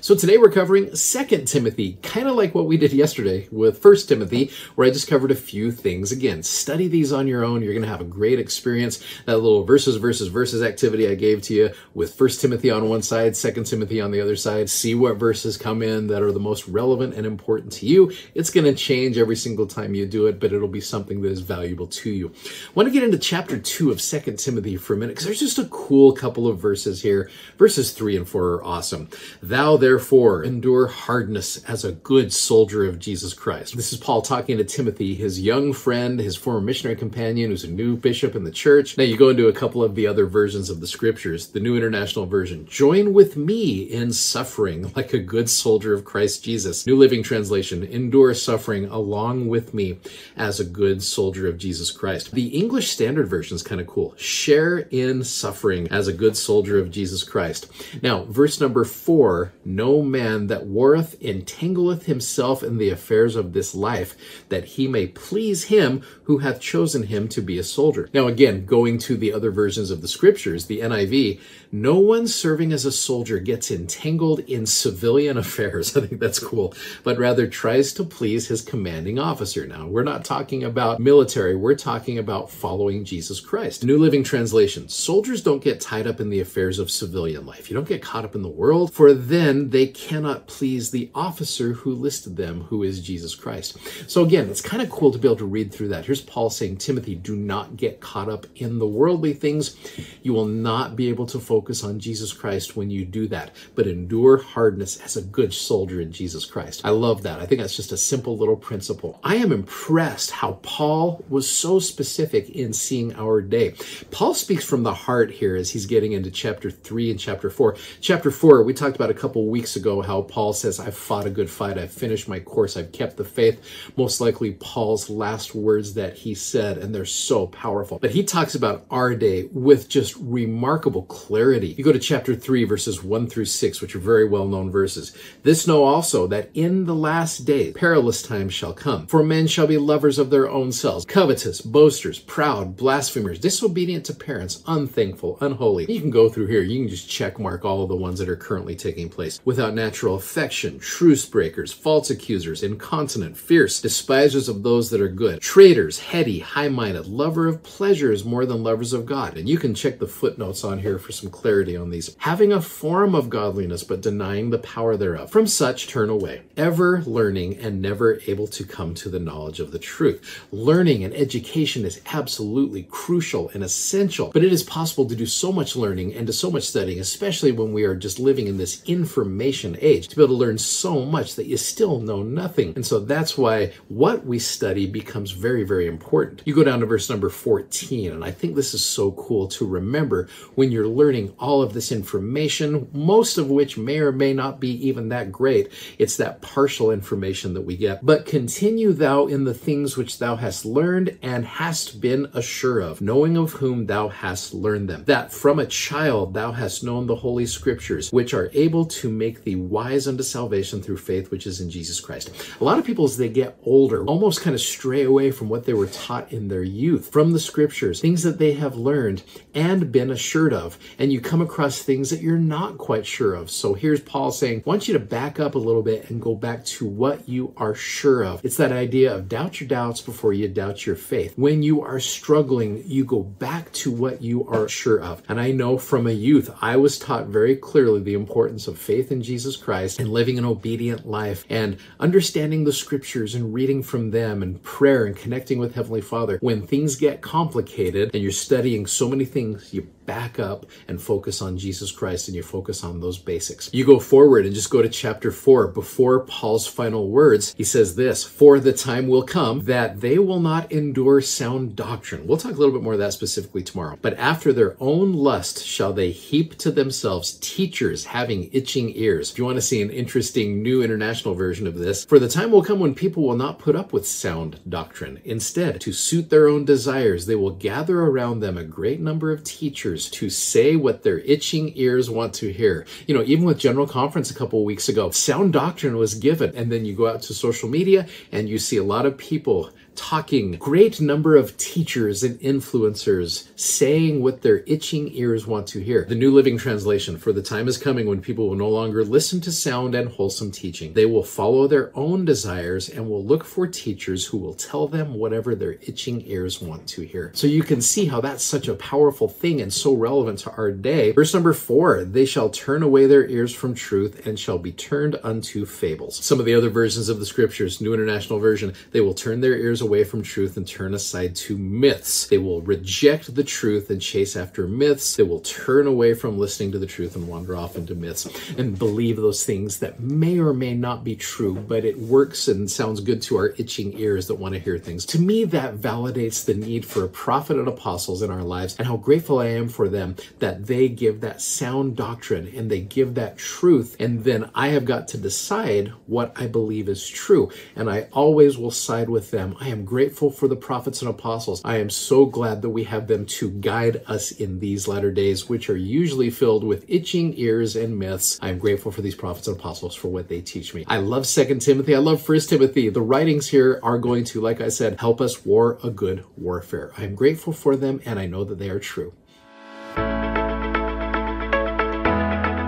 So today we're covering Second Timothy, kind of like what we did yesterday with First Timothy, where I just covered a few things. Again, study these on your own. You're going to have a great experience. That little verses versus verses activity I gave to you with First Timothy on one side, Second Timothy on the other side. See what verses come in that are the most relevant and important to you. It's going to change every single time you do it, but it'll be something that is valuable to you. I want to get into chapter two of Second Timothy for a minute because there's just a cool couple of verses here. Verses three and four are awesome. Thou therefore endure hardness as a good soldier of Jesus Christ. This is Paul talking to Timothy, his young friend, his former missionary companion, who's a new bishop in the church. Now you go into a couple of the other versions of the scriptures. The New International Version. Join with me in suffering like a good soldier of Christ Jesus. New Living Translation. Endure suffering along with me as a good soldier of Jesus Christ. The English Standard Version is kind of cool. Share in suffering as a good soldier of Jesus Christ. Now, verse number four no man that warreth entangleth himself in the affairs of this life, that he may please him who hath chosen him to be a soldier. Now, again, going to the other versions of the scriptures, the NIV, no one serving as a soldier gets entangled in civilian affairs. I think that's cool, but rather tries to please his commanding officer. Now, we're not talking about military, we're talking about following Jesus Christ. New Living Translation Soldiers don't get tied up in the affairs of civilian life. You don't get caught up in the world, for then they cannot please the officer who listed them, who is Jesus Christ. So, again, it's kind of cool to be able to read through that. Here's Paul saying, Timothy, do not get caught up in the worldly things. You will not be able to focus on Jesus Christ when you do that, but endure hardness as a good soldier in Jesus Christ. I love that. I think that's just a simple little principle. I am impressed how Paul was so specific in seeing our day. Paul speaks from the heart here as he's getting into chapter 3 and chapter 4. Chapter 4, we talked about a couple weeks ago how Paul says, I've fought a good fight, I've finished my course, I've kept the faith. Most likely Paul's last words that he said, and they're so powerful. But he talks about our day with just remarkable clarity. You go to chapter 3, verses 1 through 6, which are very well known verses. This know also that in the last days perilous times shall come. For men shall be lovers of their own selves, covetous, boasters, proud, blasphemers, disobedient to parents, unthankful, unholy. You can go through here, you can just check mark all of the ones that are currently taking place. Without natural affection, truce breakers, false accusers, incontinent, fierce, despisers of those that are good, traitors, heady, high minded, lover of pleasures more than lovers of God. And you can check the footnotes on here for some clarity on these. Having a form of godliness, but denying the power thereof. From such turn away, ever learning and never able to come to the knowledge of the truth. Learning and education is absolutely crucial and essential, but it is possible to do so much learning and to so much studying, especially when we are just living in this information age, to be able to learn so much that you still know nothing. And so that's why what we study becomes very, very important. You go down to verse number 14, and I think this is so cool to remember when you're learning all of this information, most of which may or may not be even that great. It's that partial information that we get. But continue thou in the things which thou hast learned and hast been assured of, knowing of whom thou hast learned them, that from a child thou hast known the holy scriptures, which are able to make thee wise unto salvation through faith which is in Jesus Christ. A lot of people, as they get older, almost kind of stray away from what they were taught in their youth, from the scriptures, things that they have learned and been assured of. And you come across things that you're not quite sure of. So here's Paul saying, I want you to back up a little bit and go back to what you are sure of. It's that idea of doubt your doubts before you doubt your faith. When you are struggling, you go back to what you are sure of. And I know from a youth, I was taught very clearly the importance of faith in Jesus Christ and living an obedient life and understanding the scriptures and reading from them and prayer and connecting with Heavenly Father. When things get complicated and you're studying so many things, you back up and focus on Jesus Christ and you focus on those basics. You go forward and just go to chapter 4. Before Paul's final words, he says this For the time will come that they will not endure sound doctrine. We'll talk a little bit more of that specifically tomorrow. But after their own lust shall they heap to themselves teachers having itching itching ears. If you want to see an interesting new international version of this, for the time will come when people will not put up with sound doctrine. Instead, to suit their own desires, they will gather around them a great number of teachers to say what their itching ears want to hear. You know, even with General Conference a couple weeks ago, sound doctrine was given, and then you go out to social media and you see a lot of people talking, great number of teachers and influencers saying what their itching ears want to hear. The New Living Translation For the time is coming when people will no longer listen to sound and wholesome teaching. They will follow their own desires and will look for teachers who will tell them whatever their itching ears want to hear. So you can see how that's such a powerful thing and so relevant to our day. Verse number four they shall turn away their ears from truth and shall be turned unto fables. Some of the other versions of the scriptures, New International Version, they will turn their ears away from truth and turn aside to myths. They will reject the truth and chase after myths. They will turn away from listening to the truth and wander off into myths and believe those things that may or may not be true, but it works and sounds good to our itching ears that want to hear things. To me, that validates the need for a prophet and apostles in our lives and how grateful I am for them that they give that sound doctrine and they give that truth. And then I have got to decide what I believe is true. And I always will side with them. I am grateful for the prophets and apostles. I am so glad that we have them to guide us in these latter days, which are usually filled with itching ears and myths. I am grateful for these prophets and apostles for what they teach me. I love Second Timothy. I love First Timothy. The writings here are going to, like I said, help us war a good warfare. I am grateful for them and I know that they are true.